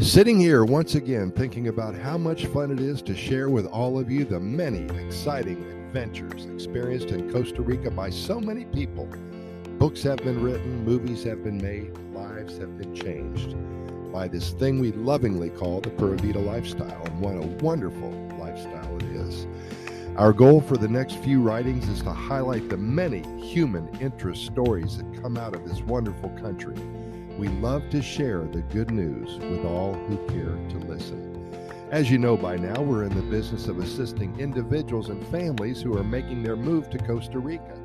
Sitting here once again thinking about how much fun it is to share with all of you the many exciting adventures experienced in Costa Rica by so many people. Books have been written, movies have been made, lives have been changed by this thing we lovingly call the Pura Vida lifestyle. And what a wonderful lifestyle it is. Our goal for the next few writings is to highlight the many human interest stories that come out of this wonderful country. We love to share the good news with all who care to listen. As you know by now, we're in the business of assisting individuals and families who are making their move to Costa Rica.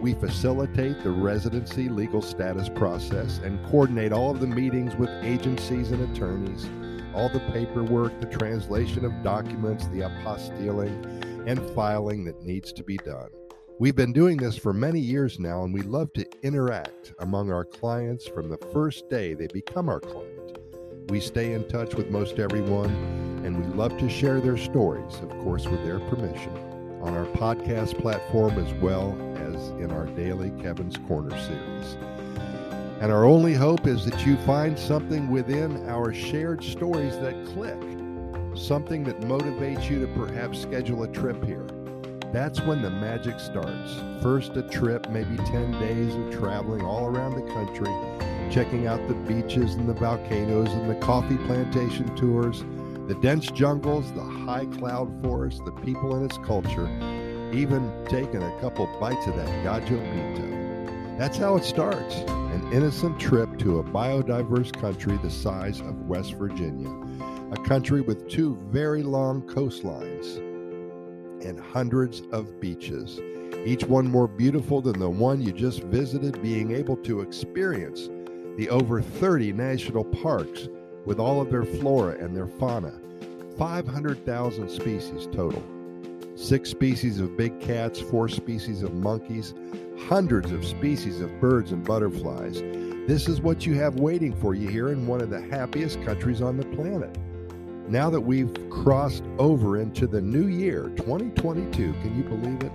We facilitate the residency legal status process and coordinate all of the meetings with agencies and attorneys, all the paperwork, the translation of documents, the apostilling, and filing that needs to be done. We've been doing this for many years now, and we love to interact among our clients from the first day they become our client. We stay in touch with most everyone, and we love to share their stories, of course, with their permission, on our podcast platform as well as in our daily Kevin's Corner series. And our only hope is that you find something within our shared stories that click, something that motivates you to perhaps schedule a trip here that's when the magic starts. First, a trip, maybe 10 days of traveling all around the country, checking out the beaches and the volcanoes and the coffee plantation tours, the dense jungles, the high cloud forest, the people and its culture, even taking a couple bites of that gallo pinto. That's how it starts an innocent trip to a biodiverse country the size of West Virginia, a country with two very long coastlines and hundreds of beaches, each one more beautiful than the one you just visited, being able to experience the over 30 national parks with all of their flora and their fauna. 500,000 species total. Six species of big cats, four species of monkeys, hundreds of species of birds and butterflies. This is what you have waiting for you here in one of the happiest countries on the planet. Now that we've crossed over into the new year, 2022, can you believe it?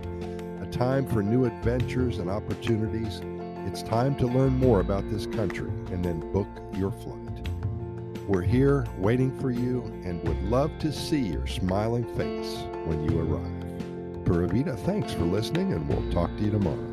A time for new adventures and opportunities. It's time to learn more about this country and then book your flight. We're here waiting for you and would love to see your smiling face when you arrive. Pura Vida, thanks for listening, and we'll talk to you tomorrow.